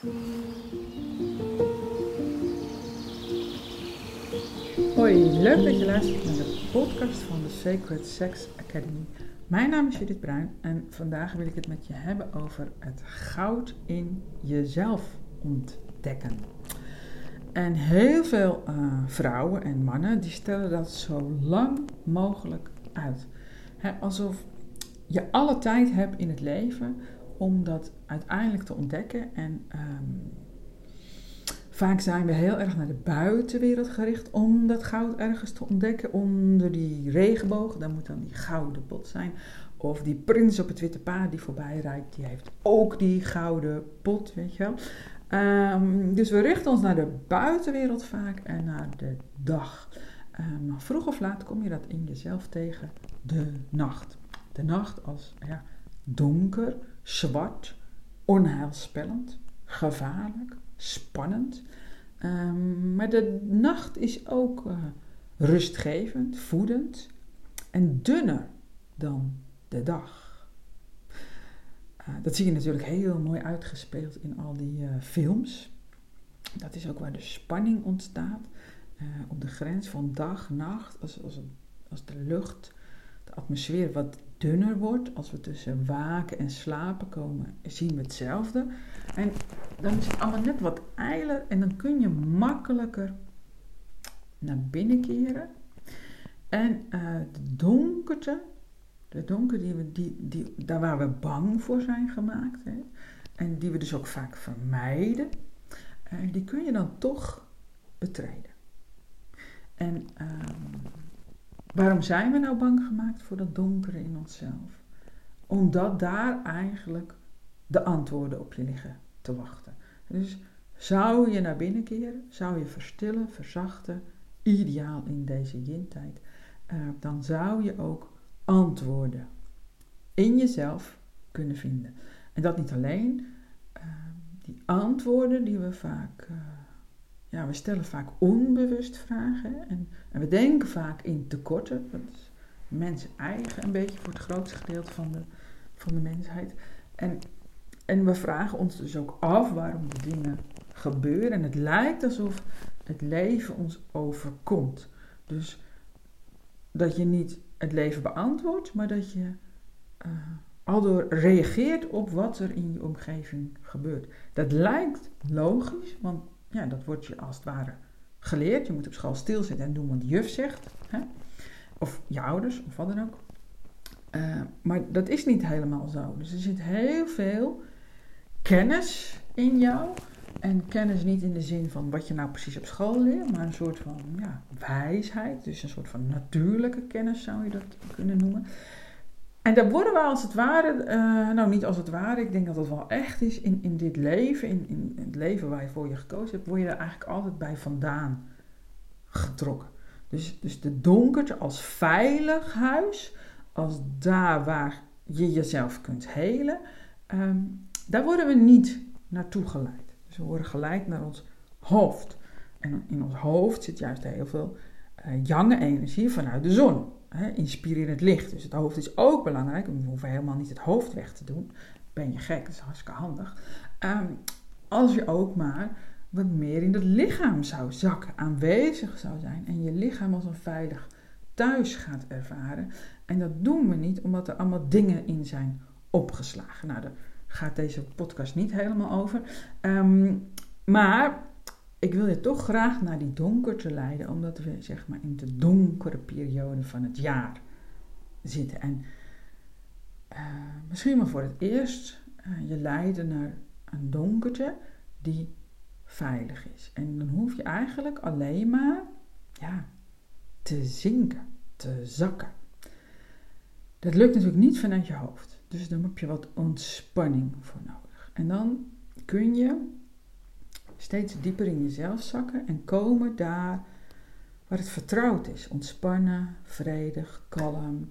Hoi, leuk dat je luistert naar de podcast van de Sacred Sex Academy. Mijn naam is Judith Bruin en vandaag wil ik het met je hebben over het goud in jezelf ontdekken. En heel veel uh, vrouwen en mannen die stellen dat zo lang mogelijk uit. alsof je alle tijd hebt in het leven om dat uiteindelijk te ontdekken. En um, vaak zijn we heel erg naar de buitenwereld gericht om dat goud ergens te ontdekken. Onder die regenboog, daar moet dan die gouden pot zijn. Of die prins op het witte paard die voorbij rijdt, die heeft ook die gouden pot, weet je wel. Um, dus we richten ons naar de buitenwereld vaak en naar de dag. Maar vroeg of laat kom je dat in jezelf tegen, de nacht. De nacht als ja, donker, zwart, onheilspellend, gevaarlijk, spannend. Um, maar de nacht is ook uh, rustgevend, voedend en dunner dan de dag. Uh, dat zie je natuurlijk heel mooi uitgespeeld in al die uh, films. Dat is ook waar de spanning ontstaat. op de grens van dag, nacht, als, als, als de lucht, de atmosfeer wat dunner wordt, als we tussen waken en slapen komen, zien we hetzelfde. En dan is het allemaal net wat eiler en dan kun je makkelijker naar binnen keren. En uh, de donkerte, de donker die we, die, die, daar waar we bang voor zijn gemaakt, hè, en die we dus ook vaak vermijden, uh, die kun je dan toch betreden. En um, Waarom zijn we nou bang gemaakt voor dat donkere in onszelf? Omdat daar eigenlijk de antwoorden op je liggen te wachten. Dus zou je naar binnen keren, zou je verstillen, verzachten, ideaal in deze yin-tijd, uh, dan zou je ook antwoorden in jezelf kunnen vinden. En dat niet alleen, uh, die antwoorden die we vaak uh, ja, we stellen vaak onbewust vragen en, en we denken vaak in tekorten. Dat is mensen eigen een beetje voor het grootste gedeelte van de, van de mensheid. En, en we vragen ons dus ook af waarom de dingen gebeuren. En het lijkt alsof het leven ons overkomt. Dus dat je niet het leven beantwoordt, maar dat je uh, aldoor reageert op wat er in je omgeving gebeurt. Dat lijkt logisch, want ja, dat wordt je als het ware geleerd. Je moet op school stilzitten en doen wat de juf zegt. Hè? Of je ouders, of wat dan ook. Uh, maar dat is niet helemaal zo. Dus er zit heel veel kennis in jou. En kennis niet in de zin van wat je nou precies op school leert, maar een soort van ja, wijsheid. Dus een soort van natuurlijke kennis zou je dat kunnen noemen. En daar worden we als het ware, uh, nou niet als het ware, ik denk dat het wel echt is, in, in dit leven, in, in het leven waar je voor je gekozen hebt, word je er eigenlijk altijd bij vandaan getrokken. Dus, dus de donkerte als veilig huis, als daar waar je jezelf kunt helen, um, daar worden we niet naartoe geleid. Dus we worden geleid naar ons hoofd. En in ons hoofd zit juist heel veel uh, jange energie vanuit de zon hè, inspirerend licht. Dus het hoofd is ook belangrijk. We hoeven helemaal niet het hoofd weg te doen. Ben je gek, dat is hartstikke handig. Um, als je ook maar wat meer in het lichaam zou zakken, aanwezig zou zijn en je lichaam als een veilig thuis gaat ervaren. En dat doen we niet omdat er allemaal dingen in zijn opgeslagen. Nou, daar gaat deze podcast niet helemaal over. Um, maar ik wil je toch graag naar die donkerte leiden, omdat we zeg maar in de donkere periode van het jaar zitten. En uh, misschien maar voor het eerst uh, je leiden naar een donkerte die veilig is. En dan hoef je eigenlijk alleen maar ja, te zinken, te zakken. Dat lukt natuurlijk niet vanuit je hoofd. Dus dan heb je wat ontspanning voor nodig. En dan kun je steeds dieper in jezelf zakken en komen daar waar het vertrouwd is. Ontspannen, vredig, kalm.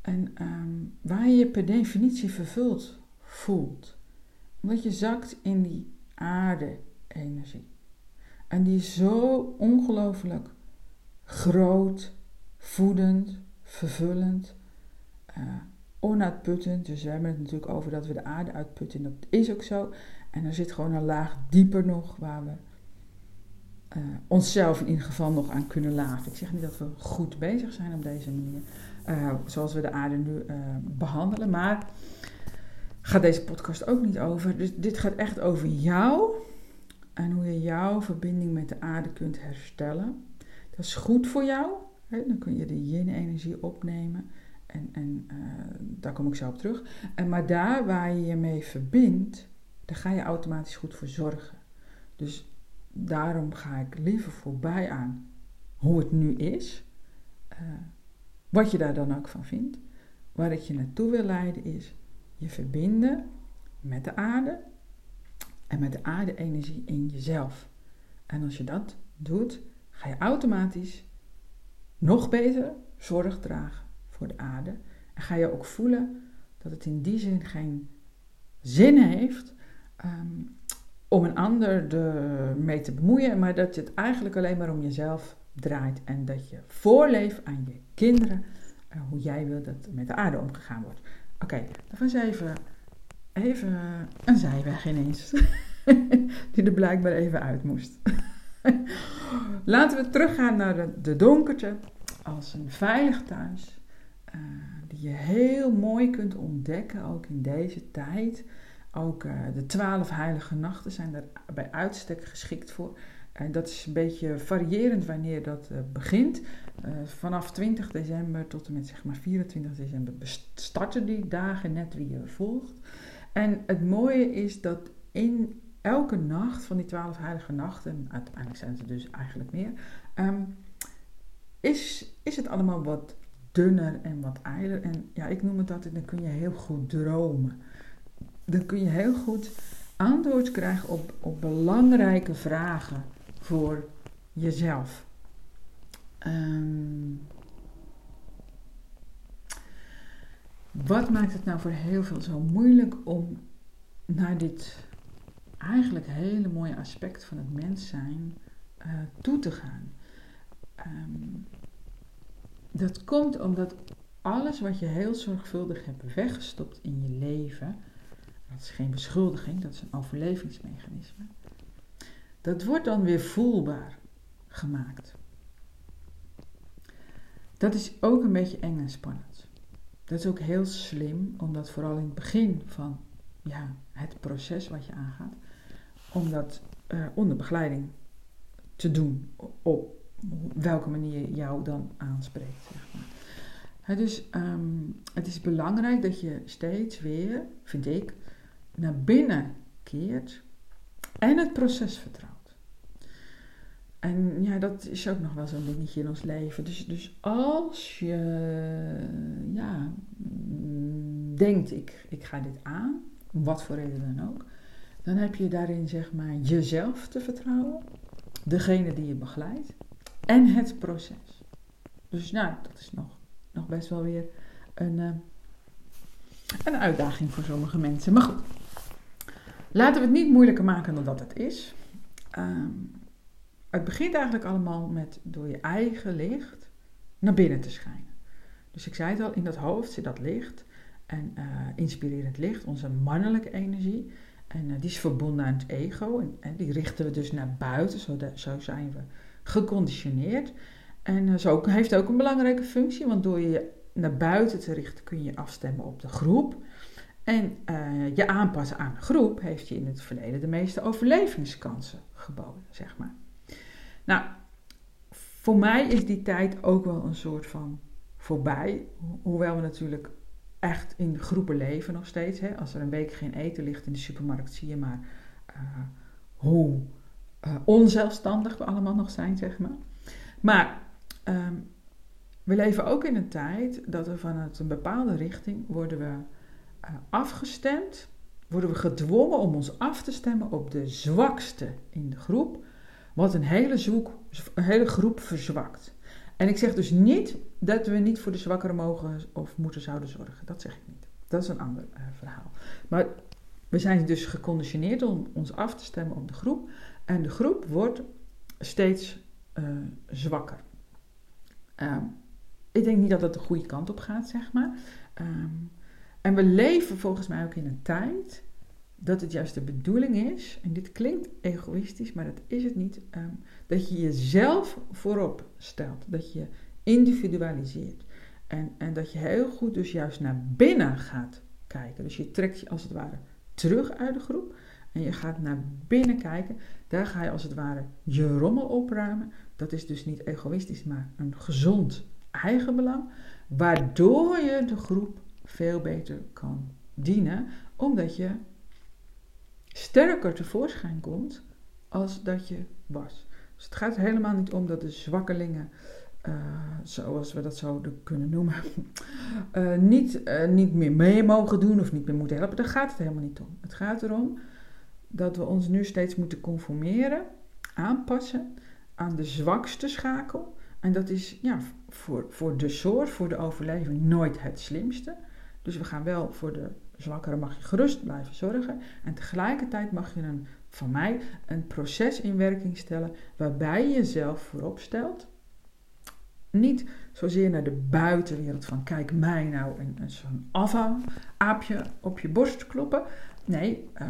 En um, waar je je per definitie vervuld voelt. Omdat je zakt in die aarde-energie. En die is zo ongelooflijk groot, voedend, vervullend, uh, onuitputtend. Dus we hebben het natuurlijk over dat we de aarde uitputten. Dat is ook zo. En er zit gewoon een laag dieper nog waar we uh, onszelf in ieder geval nog aan kunnen laven. Ik zeg niet dat we goed bezig zijn op deze manier, uh, zoals we de aarde nu uh, behandelen, maar gaat deze podcast ook niet over. Dus dit gaat echt over jou en hoe je jouw verbinding met de aarde kunt herstellen. Dat is goed voor jou. Hè? Dan kun je de yin-energie opnemen. En, en daar kom ik zo op terug. En, maar daar waar je je mee verbindt, daar ga je automatisch goed voor zorgen. Dus daarom ga ik liever voorbij aan hoe het nu is. Uh, wat je daar dan ook van vindt. Waar ik je naartoe wil leiden is je verbinden met de aarde en met de aarde-energie in jezelf. En als je dat doet, ga je automatisch nog beter zorg dragen voor de aarde. En ga je ook voelen dat het in die zin geen zin heeft um, om een ander mee te bemoeien, maar dat het eigenlijk alleen maar om jezelf draait en dat je voorleeft aan je kinderen uh, hoe jij wil dat met de aarde omgegaan wordt. Oké, okay, dat was even, even een zijweg ineens, die er blijkbaar even uit moest. Laten we teruggaan naar de, donkerte als een veilig thuis, uh, die je heel mooi kunt ontdekken, ook in deze tijd. Ook uh, de twaalf heilige nachten zijn er bij uitstek geschikt voor. En dat is een beetje variërend wanneer dat uh, begint. Uh, vanaf 20 december tot en met zeg maar 24 december starten die dagen net wie je volgt. En het mooie is dat in elke nacht van die twaalf heilige nachten, uiteindelijk zijn er dus eigenlijk meer, um, is, is het allemaal wat dunner en wat eiler. En ja, ik noem het altijd, dan kun je heel goed dromen dan kun je heel goed antwoord krijgen op, op belangrijke vragen voor jezelf. Um, wat maakt het nou voor heel veel zo moeilijk om naar dit eigenlijk hele mooie aspect van het mens zijn uh, toe te gaan? Um, dat komt omdat alles wat je heel zorgvuldig hebt weggestopt in je leven, dat is geen beschuldiging, dat is een overlevingsmechanisme. Dat wordt dan weer voelbaar gemaakt. Dat is ook een beetje eng en spannend. Dat is ook heel slim, omdat vooral in het begin van ja, het proces wat je aangaat, om dat uh, onder begeleiding te doen op welke manier jou dan aanspreekt. Zeg maar. dus um, het is belangrijk dat je steeds weer, vind ik, naar binnen keert en het proces vertrouwt. En ja, dat is ook nog wel zo'n dingetje in ons leven. Dus, dus als je ja, denkt, ik, ik ga dit aan, wat voor reden dan ook, dan heb je daarin zeg maar jezelf te vertrouwen, degene die je begeleidt en het proces. Dus nou, dat is nog, nog best wel weer een, uh, een uitdaging voor sommige mensen. Maar goed, Laten we het niet moeilijker maken dan dat het is. Um, het begint eigenlijk allemaal met door je eigen licht naar binnen te schijnen. Dus ik zei het al, in dat hoofd zit dat licht. En uh, inspirerend licht, onze mannelijke energie. En uh, die is verbonden aan het ego. En, die richten we dus naar buiten, zo, zo zijn we geconditioneerd. En uh, zo heeft ook een belangrijke functie, want door je naar buiten te richten kun je afstemmen op de groep. En uh, je aanpassen aan een groep heeft je in het verleden de meeste overlevingskansen geboden, zeg maar. Nou, voor mij is die tijd ook wel een soort van voorbij. Hoewel we natuurlijk echt in groepen leven nog steeds. Hè. Als er een week geen eten ligt in de supermarkt, zie je maar uh, hoe uh, onzelfstandig we allemaal nog zijn, zeg maar. Maar um, we leven ook in een tijd dat we vanuit een bepaalde richting worden we eh, afgestemd, worden we gedwongen om ons af te stemmen op de zwakste in de groep, wat een hele, zoek, hele groep verzwakt. En ik zeg dus niet dat we niet voor de zwakkeren mogen of moeten zouden zorgen. Dat zeg ik niet. Dat is een ander uh, verhaal. Maar we zijn dus geconditioneerd om ons af te stemmen op de groep. En de groep wordt steeds uh, zwakker. Um, ik denk niet dat het de goede kant op gaat, zeg maar. Um, en we leven volgens mij ook in een tijd dat het juist de bedoeling is, en dit klinkt egoïstisch, maar dat is het niet, ehm, dat je jezelf voorop stelt. Dat je individualiseert. En, en dat je heel goed dus juist naar binnen gaat kijken. Dus je trekt je als het ware terug uit de groep en je gaat naar binnen kijken. Daar ga je als het ware je rommel opruimen. Dat is dus niet egoïstisch, maar een gezond eigenbelang. Waardoor je de groep veel beter kan dienen, omdat je sterker tevoorschijn komt als dat je was. Dus het gaat helemaal niet om dat de zwakkelingen, uh, zoals we dat zouden kunnen noemen, uh, niet, uh, niet meer mee mogen doen of niet meer moeten helpen. Daar gaat het helemaal niet om. Het gaat erom dat we ons nu steeds moeten conformeren, aanpassen aan de zwakste schakel. En dat is ja, voor, voor de soort, voor de overleving, nooit het slimste. Dus we gaan wel voor de zwakkere mag je gerust blijven zorgen. En tegelijkertijd mag je een, van mij een proces in werking stellen waarbij je jezelf voorop stelt. Niet zozeer naar de buitenwereld van kijk mij nou en, zo'n aapje op je borst kloppen. Nee, uh,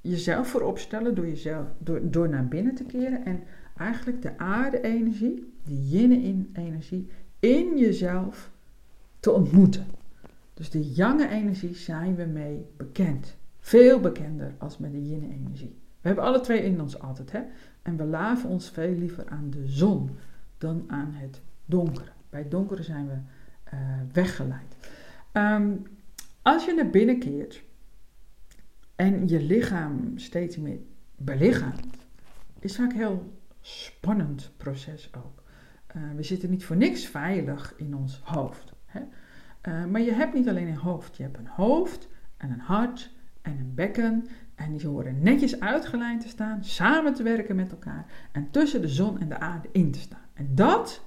jezelf voorop stellen door, jezelf, door, naar binnen te keren en eigenlijk de aarde-energie, de yin-energie, in jezelf te ontmoeten. Dus de yang-energie zijn we mee bekend. Veel bekender als met de yin-energie. We hebben alle twee in ons altijd, hè? En we laven ons veel liever aan de zon dan aan het donkere. Bij het donkere zijn we uh, weggeleid. Um, als je naar binnen keert en je lichaam steeds meer belichaamt, is vaak een heel spannend proces ook. Uh, we zitten niet voor niks veilig in ons hoofd. Uh, maar je hebt niet alleen een hoofd. Je hebt een hoofd en een hart en een bekken. En die horen netjes uitgelijnd te staan, samen te werken met elkaar. En tussen de zon en de aarde in te staan. En dat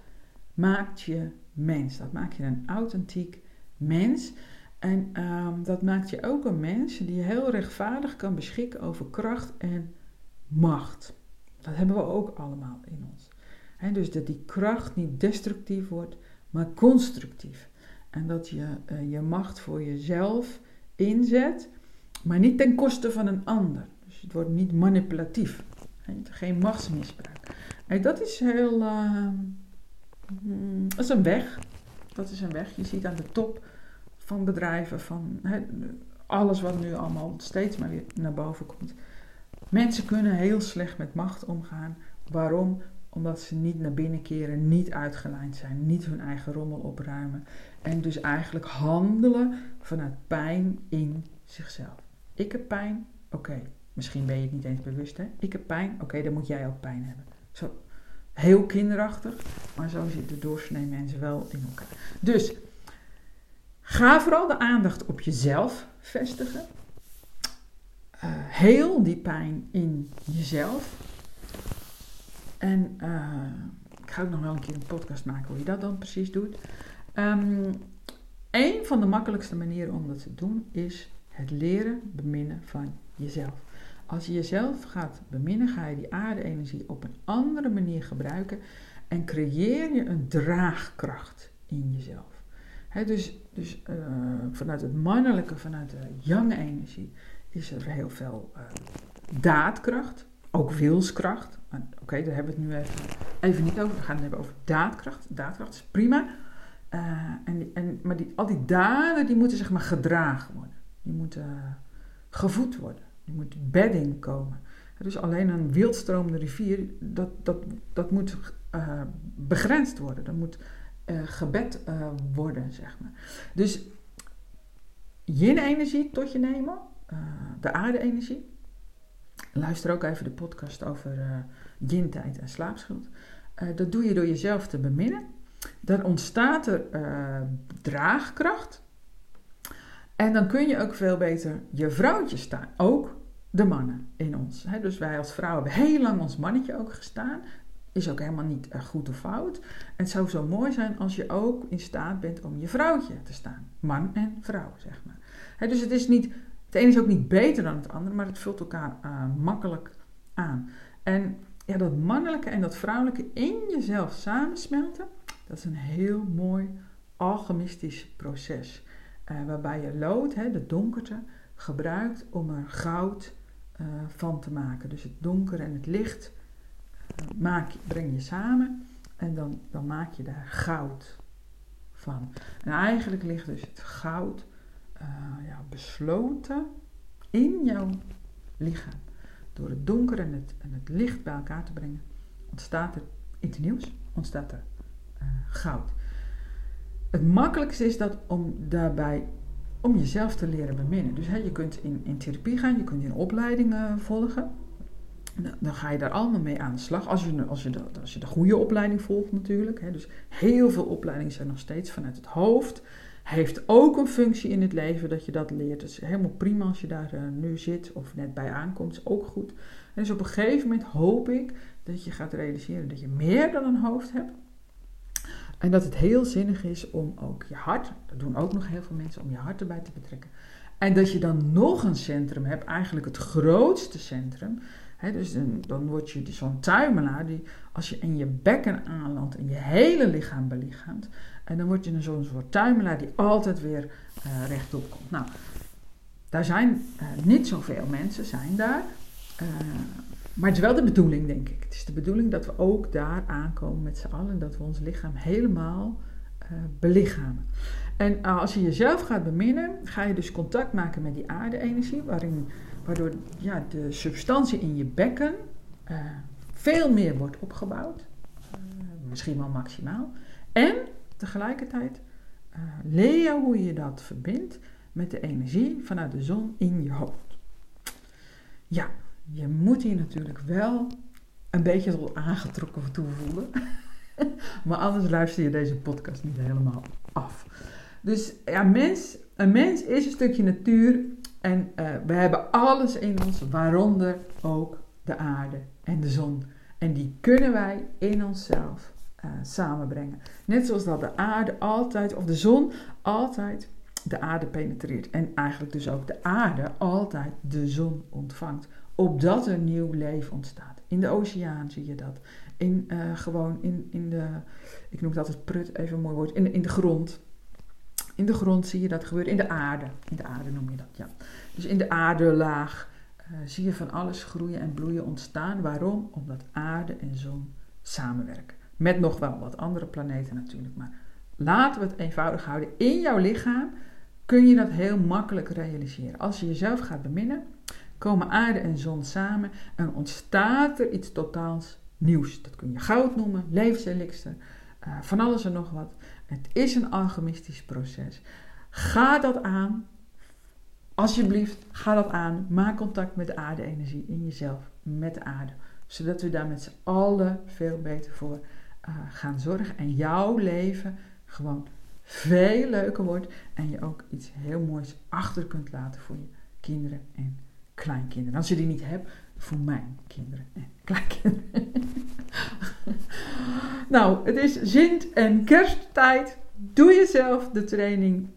maakt je mens. Dat maakt je een authentiek mens. En um, dat maakt je ook een mens die heel rechtvaardig kan beschikken over kracht en macht. Dat hebben we ook allemaal in ons. He, dus dat die kracht niet destructief wordt, maar constructief. En dat je uh, je macht voor jezelf inzet, maar niet ten koste van een ander. Dus het wordt niet manipulatief. Geen machtsmisbruik. Dat is heel. Uh, dat is een weg. Dat is een weg. Je ziet aan de top van bedrijven, van alles wat nu allemaal steeds maar weer naar boven komt. Mensen kunnen heel slecht met macht omgaan. Waarom? Omdat ze niet naar binnen keren, niet uitgelijnd zijn, niet hun eigen rommel opruimen. En dus eigenlijk handelen vanuit pijn in zichzelf. Ik heb pijn, oké. Misschien ben je het niet eens bewust, hè? Ik heb pijn, oké, dan moet jij ook pijn hebben. Zo, heel kinderachtig, maar zo zitten doorsnee mensen wel in elkaar. Dus ga vooral de aandacht op jezelf vestigen. Uh, heel die pijn in jezelf. En uh, ik ga ook nog wel een keer een podcast maken hoe je dat dan precies doet. Um, een van de makkelijkste manieren om dat te doen is het leren beminnen van jezelf. Als je jezelf gaat beminnen, ga je die aarde-energie op een andere manier gebruiken en creëer je een draagkracht in jezelf. dus dus uh, vanuit het mannelijke, vanuit de yang-energie, is er heel veel uh, daadkracht, ook wilskracht. Oké, okay, daar hebben we het nu even, even niet over. We gaan het hebben over daadkracht. Daadkracht is prima. Uh, en, en, maar die, al die daden die moeten zeg maar gedragen worden. Die moeten gevoed worden. Die moet bedding komen. Dus alleen een wildstromende rivier, dat, dat, dat moet uh, begrensd worden. Dat moet uh, gebed worden, zeg maar. Dus yin-energie tot je nemen, de aarde-energie. Luister ook even de podcast over yin-tijd en slaapschuld. dat doe je door jezelf te beminnen. Dan ontstaat er draagkracht. En dan kun je ook veel beter je vrouwtje staan. Ook de mannen in ons. Dus wij als vrouwen hebben heel lang ons mannetje ook gestaan. Is ook helemaal niet uh, goed of fout. En het zou zo mooi zijn als je ook in staat bent om je vrouwtje te staan. Man en vrouw, zeg maar. dus het is niet, het ene is ook niet beter dan het andere, maar het vult elkaar uh, makkelijk aan. En ja, dat mannelijke en dat vrouwelijke in jezelf samensmelten, dat is een heel mooi alchemistisch proces. Uh, waarbij je lood, hè, de donkerte, gebruikt om er goud uh, van te maken. Dus het donker en het licht maak, breng je samen en dan, dan maak je daar goud van. En eigenlijk ligt dus het goud uh, ja, besloten in jouw lichaam. Door het donker en het, en het licht bij elkaar te brengen, ontstaat er iets nieuws, ontstaat er goud. Het makkelijkste is dat om daarbij om jezelf te leren beminnen. Dus hè, je kunt in, in therapie gaan, je kunt in opleidingen volgen. Dan ga je daar allemaal mee aan de slag. Als je, als je, de, als je de goede opleiding volgt natuurlijk. Hè. Dus heel veel opleidingen zijn nog steeds vanuit het hoofd. Heeft ook een functie in het leven dat je dat leert. Het is helemaal prima als je daar uh, nu zit of net bij aankomt. is ook goed. En dus op een gegeven moment hoop ik dat je gaat realiseren dat je meer dan een hoofd hebt. En dat het heel zinnig is om ook je hart, dat doen ook nog heel veel mensen, om je hart erbij te betrekken. En dat je dan nog een centrum hebt, eigenlijk het grootste centrum. dus dan, dan word je zo'n tuimelaar die, als je in je bekken aanlandt en je hele lichaam belichaamt. En dan word je zo'n soort tuimelaar die altijd weer uh, rechtop komt. Nou, daar zijn uh, niet zoveel mensen, zijn daar. Uh, maar het is wel de bedoeling, denk ik. Het is de bedoeling dat we ook daar aankomen met z'n allen. Dat we ons lichaam helemaal belichamen. En als je jezelf gaat beminnen, ga je dus contact maken met die aarde-energie. Waardoor ja, de substantie in je bekken veel meer wordt opgebouwd. misschien wel maximaal. En tegelijkertijd leer je hoe je dat verbindt met de energie vanuit de zon in je hoofd. Ja, je moet hier natuurlijk wel een beetje tot aangetrokken toe voelen. maar anders luister je deze podcast niet helemaal af. Dus ja, mens, een mens is een stukje natuur en uh, we hebben alles in ons, waaronder ook de aarde en de zon. En die kunnen wij in onszelf uh, samenbrengen. Net zoals dat de aarde altijd, of de zon altijd de aarde penetreert. En eigenlijk dus ook de aarde altijd de zon ontvangt opdat er nieuw leven ontstaat. In de oceaan zie je dat. In, uh, gewoon in, in de, ik noem dat het prut, even mooi woord, in, in de grond. In de grond zie je dat gebeuren. In de aarde. In de aarde noem je dat, ja. Dus in de aardelaag uh, zie je van alles groeien en bloeien ontstaan. Waarom? Omdat aarde en zon samenwerken. Met nog wel wat andere planeten natuurlijk. Maar laten we het eenvoudig houden. In jouw lichaam kun je dat heel makkelijk realiseren. Als je jezelf gaat beminnen, komen aarde en zon samen en ontstaat er iets totaals nieuws. Dat kun je goud noemen, levenselixer, uh, van alles en nog wat. Het is een alchemistisch proces. Ga dat aan. Alsjeblieft, ga dat aan. Maak contact met de aarde-energie in jezelf, met de aarde. Zodat we daar met z'n allen veel beter voor uh, gaan zorgen. En jouw leven gewoon veel leuker wordt. En je ook iets heel moois achter kunt laten voor je kinderen en kleinkinderen. Als je die niet hebt, voor mijn kinderen en kleinkinderen. nou, het is Sint- en kersttijd. Doe jezelf de training.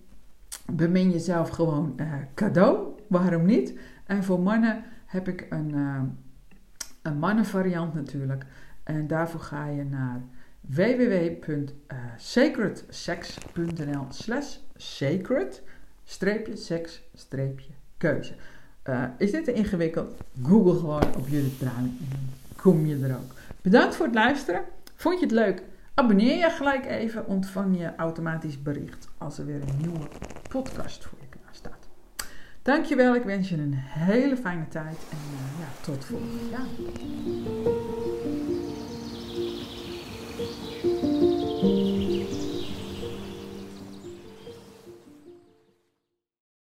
Bemin jezelf gewoon uh, cadeau. Waarom niet? En voor mannen heb ik een, uh, een mannenvariant natuurlijk. En daarvoor ga je naar www.sacredsex.nl slash sacred streepje seks streepje keuze. Uh, is dit te ingewikkeld? Google gewoon op Judith Bruin en dan kom je er ook. Bedankt voor het luisteren. Vond je het leuk? Abonneer je gelijk even, ontvang je automatisch bericht als er weer een nieuwe podcast voor je klaar staat. Dankjewel, ik wens je een hele fijne tijd en uh, ja, tot volgend jaar.